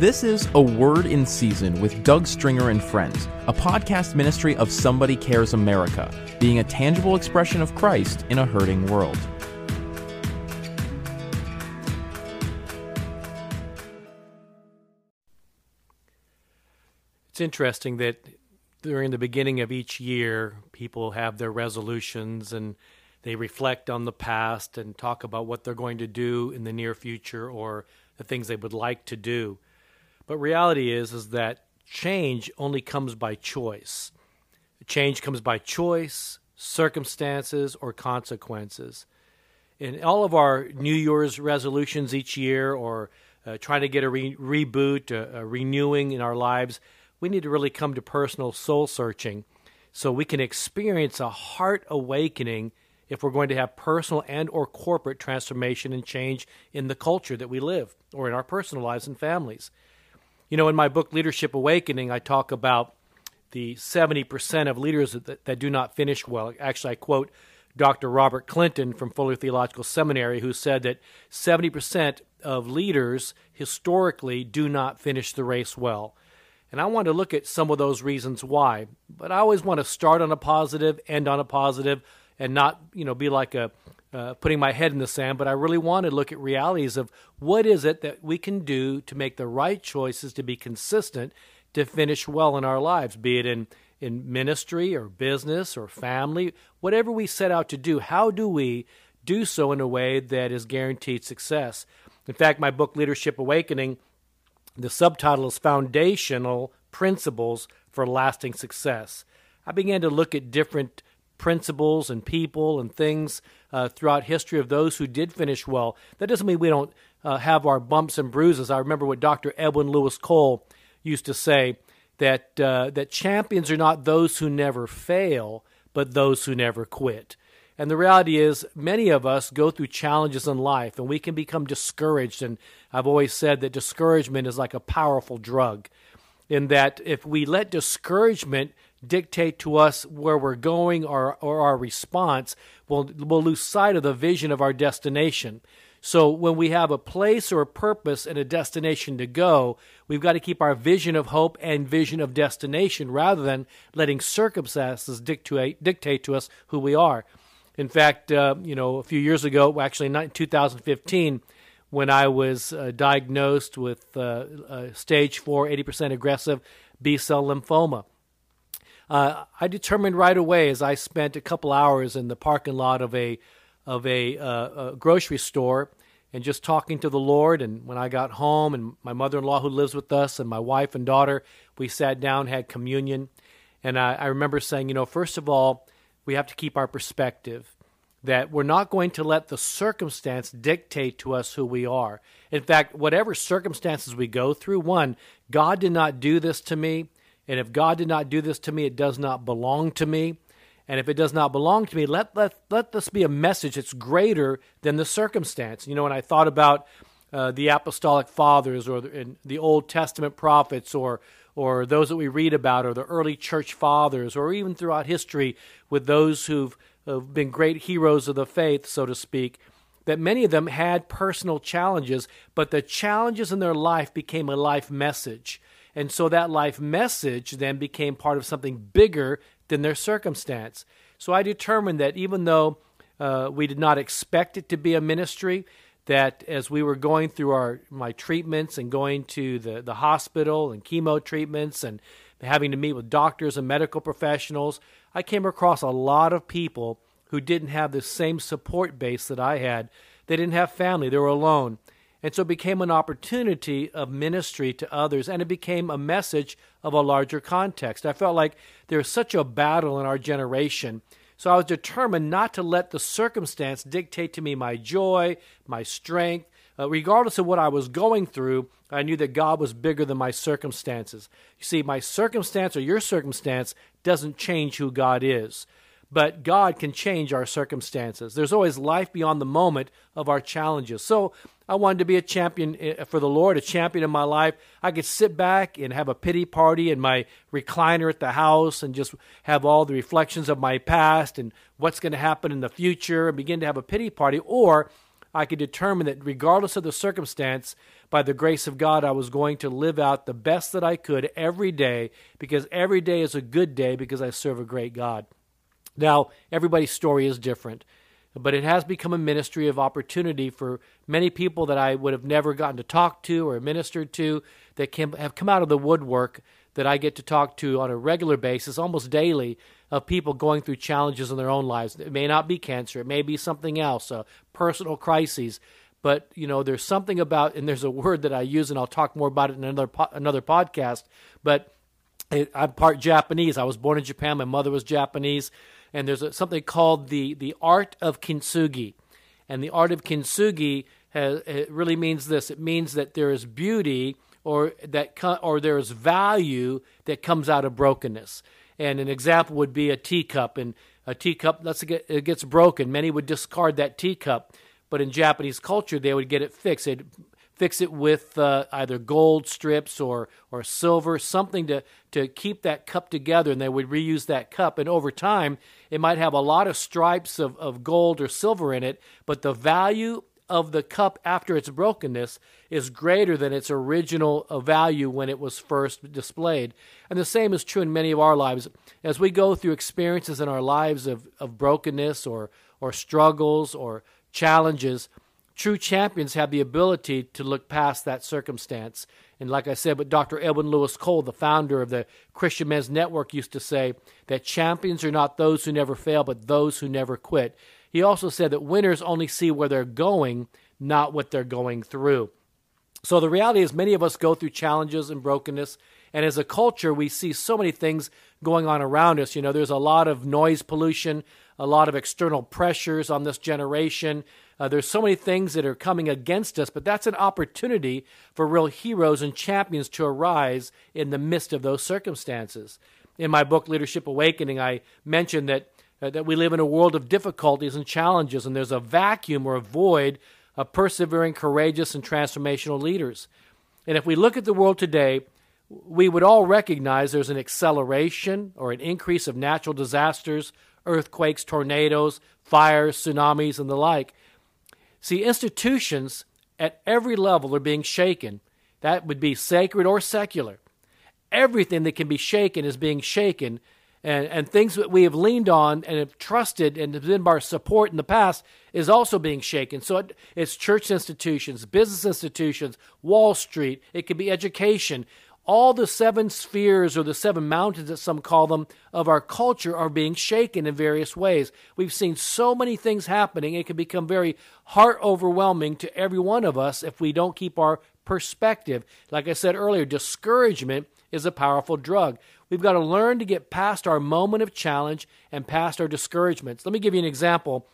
This is A Word in Season with Doug Stringer and Friends, a podcast ministry of Somebody Cares America, being a tangible expression of Christ in a hurting world. It's interesting that during the beginning of each year, people have their resolutions and they reflect on the past and talk about what they're going to do in the near future or the things they would like to do. But reality is is that change only comes by choice. Change comes by choice, circumstances, or consequences. In all of our New Year's resolutions each year, or uh, trying to get a re- reboot, a, a renewing in our lives, we need to really come to personal soul searching so we can experience a heart awakening if we're going to have personal and or corporate transformation and change in the culture that we live or in our personal lives and families. You know, in my book Leadership Awakening, I talk about the 70% of leaders that, that do not finish well. Actually, I quote Dr. Robert Clinton from Fuller Theological Seminary, who said that 70% of leaders historically do not finish the race well. And I want to look at some of those reasons why. But I always want to start on a positive, end on a positive, and not you know be like a uh, putting my head in the sand, but I really want to look at realities of what is it that we can do to make the right choices to be consistent to finish well in our lives, be it in in ministry or business or family, whatever we set out to do. How do we do so in a way that is guaranteed success? In fact, my book Leadership Awakening, the subtitle is Foundational Principles for Lasting Success. I began to look at different principles and people and things uh, throughout history of those who did finish well. That doesn't mean we don't uh, have our bumps and bruises. I remember what Dr. Edwin Louis Cole used to say that uh, that champions are not those who never fail, but those who never quit. And the reality is, many of us go through challenges in life and we can become discouraged. And I've always said that discouragement is like a powerful drug, in that if we let discouragement dictate to us where we're going or, or our response, we'll, we'll lose sight of the vision of our destination. So when we have a place or a purpose and a destination to go, we've got to keep our vision of hope and vision of destination rather than letting circumstances dictate, dictate to us who we are. In fact, uh, you know, a few years ago, actually in 2015, when I was uh, diagnosed with uh, uh stage 4, 80% aggressive B cell lymphoma, uh, I determined right away as I spent a couple hours in the parking lot of a of a, uh, a grocery store and just talking to the Lord. And when I got home, and my mother in law who lives with us, and my wife and daughter, we sat down, had communion, and I, I remember saying, you know, first of all, we have to keep our perspective that we're not going to let the circumstance dictate to us who we are. In fact, whatever circumstances we go through, one, God did not do this to me. And if God did not do this to me, it does not belong to me. And if it does not belong to me, let, let, let this be a message that's greater than the circumstance. You know, when I thought about uh, the apostolic fathers or the, the Old Testament prophets or, or those that we read about or the early church fathers or even throughout history with those who've, who've been great heroes of the faith, so to speak, that many of them had personal challenges, but the challenges in their life became a life message. And so that life message then became part of something bigger than their circumstance. So I determined that even though uh, we did not expect it to be a ministry, that as we were going through our my treatments and going to the, the hospital and chemo treatments and having to meet with doctors and medical professionals, I came across a lot of people who didn't have the same support base that I had. They didn't have family, they were alone. And so it became an opportunity of ministry to others, and it became a message of a larger context. I felt like there's such a battle in our generation. So I was determined not to let the circumstance dictate to me my joy, my strength. Uh, regardless of what I was going through, I knew that God was bigger than my circumstances. You see, my circumstance or your circumstance doesn't change who God is but God can change our circumstances. There's always life beyond the moment of our challenges. So I wanted to be a champion eh, for the Lord, a champion in my life. I could sit back and have a pity party in my recliner at the house and just have all the reflections of my past and what's going to happen in the future and begin to have a pity party. Or I could determine that regardless of the circumstance, by the grace of God, I was going to live out the best that I could every day because every day is a good day because I serve a great God. Now, everybody's story is different, but it has become a ministry of opportunity for many people that I would have never gotten to talk to or ministered to that can, have come out of the woodwork that I get to talk to on a regular basis, almost daily, of people going through challenges in their own lives. It may not be cancer, it may be something else, uh, personal crises. But you know, there's something about, and there's a word that I use, and I'll talk more about it in another po- another podcast. But it, I'm part Japanese. I was born in Japan. My mother was Japanese, and there's a, something called the the art of kintsugi, and the art of kintsugi has, it really means this. It means that there is beauty or that or there is value that comes out of brokenness. And an example would be a teacup. And a teacup, let's get it gets broken. Many would discard that teacup, but in Japanese culture, they would get it fixed. They'd fix it with uh, either gold strips or or silver, something to to keep that cup together, and they would reuse that cup. And over time, it might have a lot of stripes of, of gold or silver in it, but the value of the cup after its brokenness is greater than its original uh, value when it was first displayed. And the same is true in many of our lives. As we go through experiences in our lives of, of brokenness or, or struggles or challenges, true champions have the ability to look past that circumstance. And like I said, but Dr. Edwin Louis Cole, the founder of the Christian Men's Network, used to say that champions are not those who never fail, but those who never quit. He also said that winners only see where they're going, not what they're going through. So the reality is, many of us go through challenges and brokenness. And as a culture, we see so many things going on around us. You know, there's a lot of noise pollution, a lot of external pressures on this generation. Uh, there's so many things that are coming against us, but that's an opportunity for real heroes and champions to arise in the midst of those circumstances. In my book, Leadership Awakening, I mentioned that uh, that we live in a world of difficulties and challenges, and there's a vacuum or a void of persevering, courageous, and transformational leaders. And if we look at the world today, we would all recognize there's an acceleration or an increase of natural disasters, earthquakes, tornadoes, fires, tsunamis, and the like. See, institutions at every level are being shaken. That would be sacred or secular. Everything that can be shaken is being shaken and, and things that we have leaned on and have trusted and have been our support in the past is also being shaken. So it, it's church institutions, business institutions, Wall Street, it could be education. All the seven spheres or the seven mountains, that some call them, of our culture are being shaken in various ways. We've seen so many things happening, it can become very heart overwhelming to every one of us if we don't keep our perspective. Like I said earlier, discouragement is a powerful drug. We've got to learn to get past our moment of challenge and past our discouragements. Let me give you an example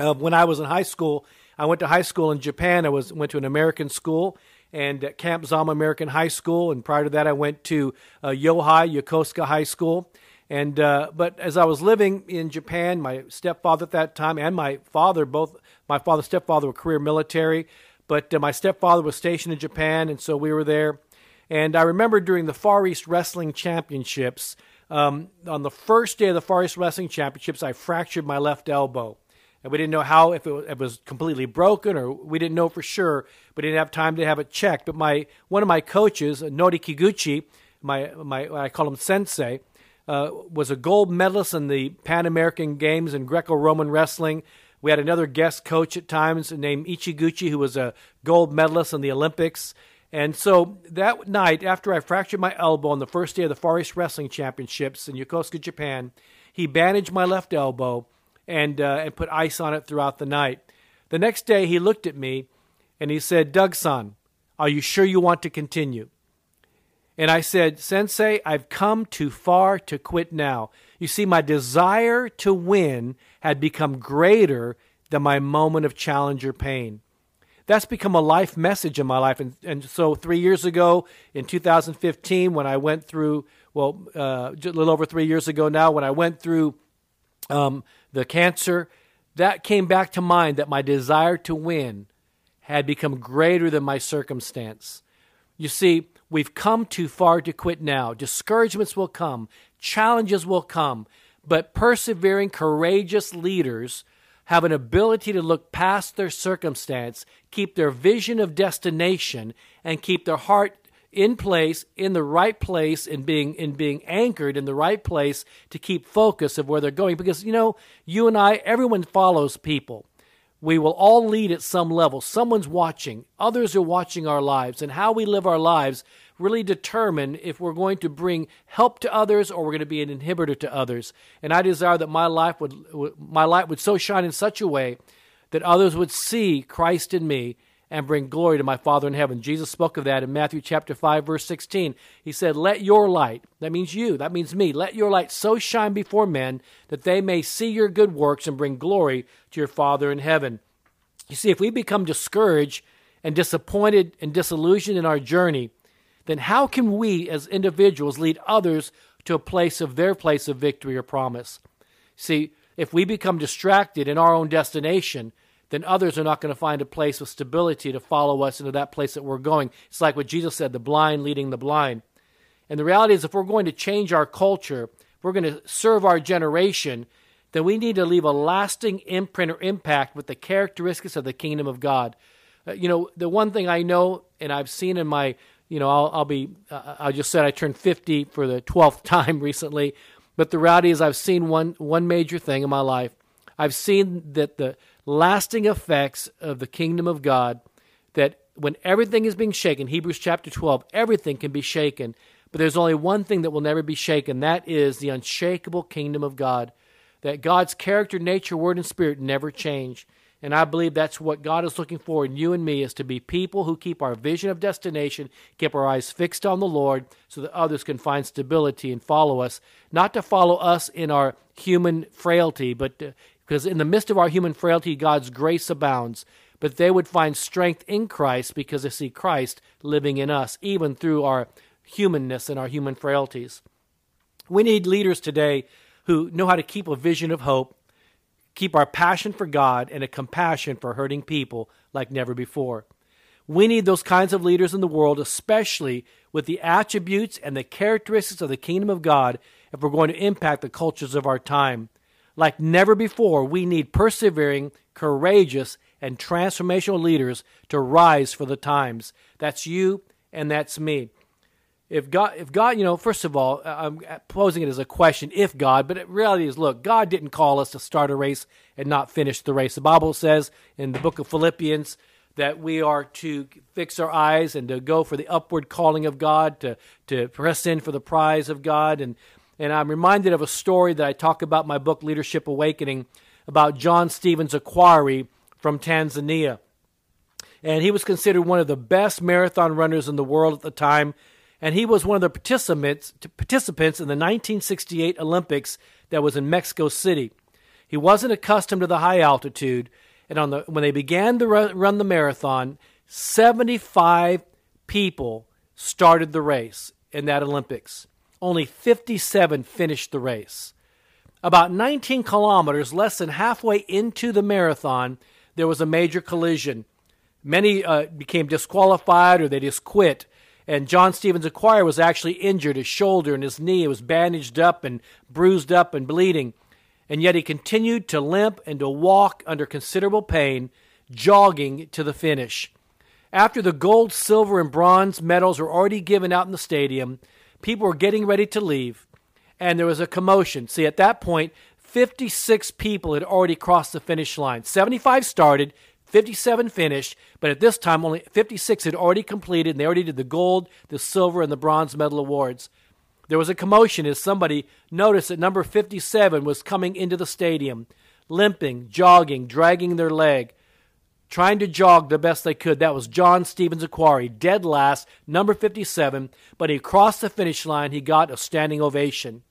of when I was in high school. I went to high school in Japan. I was went to an American school and at Camp Zama American High School, and prior to that, I went to uh, Yohai Yokosuka High School. And uh, but as I was living in Japan, my stepfather at that time and my father, both my father stepfather were career military, but uh, my stepfather was stationed in Japan, and so we were there. And I remember during the Far East Wrestling Championships, um, on the first day of the Far East Wrestling Championships, I fractured my left elbow. And we didn't know how, if it was, it was completely broken or we didn't know for sure. We didn't have time to have it checked. But my one of my coaches, Nori Kiguchi, my, my I call him Sensei, uh, was a gold medalist in the Pan American Games in Greco Roman wrestling. We had another guest coach at times named Ichiguchi, who was a gold medalist in the Olympics. And so that night, after I fractured my elbow on the first day of the Far East Wrestling Championships in Yokosuka, Japan, he bandaged my left elbow and, uh, and put ice on it throughout the night. The next day, he looked at me and he said, Doug son, are you sure you want to continue? And I said, Sensei, I've come too far to quit now. You see, my desire to win had become greater than my moment of challenge or pain that's become a life message in my life. And, and so three years ago, in 2015, when I went through, well, uh, a little over three years ago now, when I went through um, the cancer, that came back to mind that my desire to win had become greater than my circumstance. You see, we've come too far to quit now. Discouragements will come, challenges will come, but persevering, courageous leaders have an ability to look past their circumstance, keep their vision of destination, and keep their heart in place, in the right place, in being in being anchored in the right place to keep focus of where they're going. Because you know, you and I, everyone follows people. We will all lead at some level. Someone's watching. Others are watching our lives, and how we live our lives really determine if we're going to bring help to others or we're going to be an inhibitor to others. And I desire that my life would my light would so shine in such a way that others would see Christ in me and bring glory to my Father in heaven. Jesus spoke of that in Matthew chapter 5 verse 16. He said, "Let your light, that means you, that means me, let your light so shine before men that they may see your good works and bring glory to your Father in heaven." You see, if we become discouraged and disappointed and disillusioned in our journey, then how can we as individuals lead others to a place of their place of victory or promise? See, if we become distracted in our own destination, then others are not going to find a place of stability to follow us into that place that we're going. It's like what Jesus said the blind leading the blind. And the reality is, if we're going to change our culture, if we're going to serve our generation, then we need to leave a lasting imprint or impact with the characteristics of the kingdom of God. Uh, you know, the one thing I know and I've seen in my you know, I'll, I'll be, uh, I just said I turned 50 for the 12th time recently. But the reality is, I've seen one, one major thing in my life. I've seen that the lasting effects of the kingdom of God, that when everything is being shaken, Hebrews chapter 12, everything can be shaken. But there's only one thing that will never be shaken that is the unshakable kingdom of God. That God's character, nature, word, and spirit never change. And I believe that's what God is looking for in you and me is to be people who keep our vision of destination, keep our eyes fixed on the Lord so that others can find stability and follow us. Not to follow us in our human frailty, but to, because in the midst of our human frailty, God's grace abounds. But they would find strength in Christ because they see Christ living in us, even through our humanness and our human frailties. We need leaders today who know how to keep a vision of hope keep our passion for God and a compassion for hurting people like never before. We need those kinds of leaders in the world, especially with the attributes and the characteristics of the kingdom of God, if we're going to impact the cultures of our time. Like never before, we need persevering, courageous, and transformational leaders to rise for the times. That's you and that's me if God, if God, you know, first of all, uh, I'm posing it as a question, if God, but reality is, look, God didn't call us to start a race and not finish the race. The Bible says in the book of Philippians that we are to fix our eyes and to go for the upward calling of God, to, to press in for the prize of God. And, and I'm reminded of a story that I talk about in my book, Leadership Awakening, about John Stevens Akhwari from Tanzania. And he was considered one of the best marathon runners in the world at the time and he was one of the participants participants in the 1968 Olympics that was in Mexico City. He wasn't accustomed to the high altitude, and on the when they began to run, run the marathon, 75 people started the race in that Olympics. Only 57 finished the race. About 19 kilometers, less than halfway into the marathon, there was a major collision. Many uh, became disqualified or they just quit and John Stevens Akhwari was actually injured. His shoulder and his knee It was bandaged up and bruised up and bleeding. And yet he continued to limp and to walk under considerable pain, jogging to the finish. After the gold, silver, and bronze medals were already given out in the stadium, people were getting ready to leave, and there was a commotion. See, at that point, 56 people had already crossed the finish line. 75 started, 57 finished, but at this time only 56 had already completed, and they already did the gold, the silver, and the bronze medal awards. There was a commotion as somebody noticed that number 57 was coming into the stadium, limping, jogging, dragging their leg, trying to jog the best they could. That was John Stevens Akhwari, dead last, number 57, but he crossed the finish line. He got a standing ovation.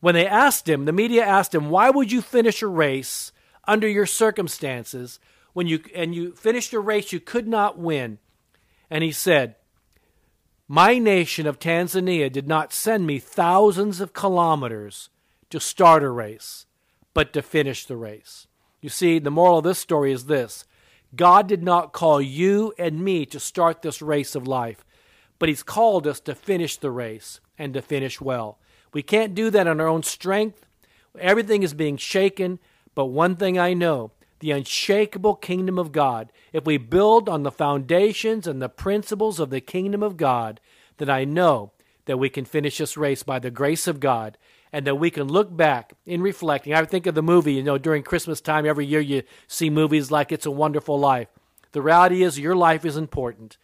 When they asked him, the media asked him, Why would you finish a race under your circumstances? when you and you finished a race you could not win. And he said, My nation of Tanzania did not send me thousands of kilometers to start a race, but to finish the race. You see, the moral of this story is this God did not call you and me to start this race of life, but He's called us to finish the race and to finish well. We can't do that on our own strength. Everything is being shaken But one thing I know the unshakable kingdom of God, if we build on the foundations and the principles of the kingdom of God, then I know that we can finish this race by the grace of God and that we can look back in reflecting. I think of the movie, you know, during Christmas time, every year you see movies like It's a Wonderful Life. The reality is, your life is important.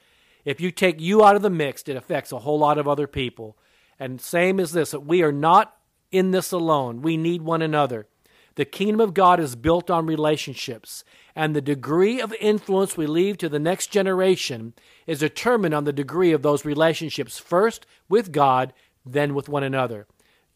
If you take you out of the mix, it affects a whole lot of other people. And same as this, that we are not in this alone. We need one another. The kingdom of God is built on relationships, and the degree of influence we leave to the next generation is determined on the degree of those relationships, first with God, then with one another.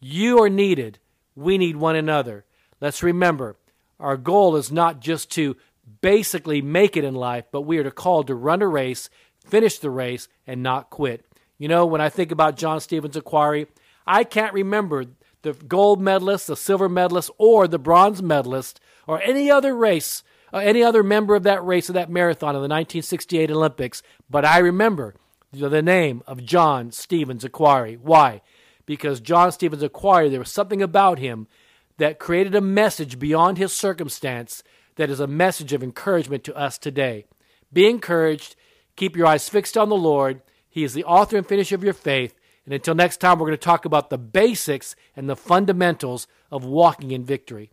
You are needed. We need one another. Let's remember, our goal is not just to basically make it in life, but we are called to run a race, finish the race, and not quit. You know, when I think about John Stevens Akhwari, I can't remember the gold medalist, the silver medalist, or the bronze medalist, or any other race, or any other member of that race of that marathon in the 1968 Olympics. But I remember the name of John Stevens Akhwari. Why? Because John Stevens Akhwari, there was something about him that created a message beyond his circumstance that is a message of encouragement to us today. Be encouraged. Keep your eyes fixed on the Lord. He is the author and finisher of your faith. And until next time, we're going to talk about the basics and the fundamentals of walking in victory.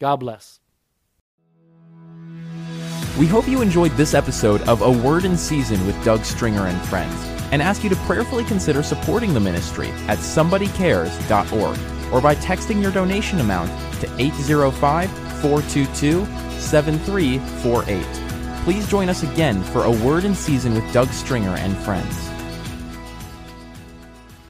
God bless. We hope you enjoyed this episode of A Word in Season with Doug Stringer and Friends and ask you to prayerfully consider supporting the ministry at somebodycares.org or by texting your donation amount to 805 422 7348. Please join us again for A Word in Season with Doug Stringer and Friends.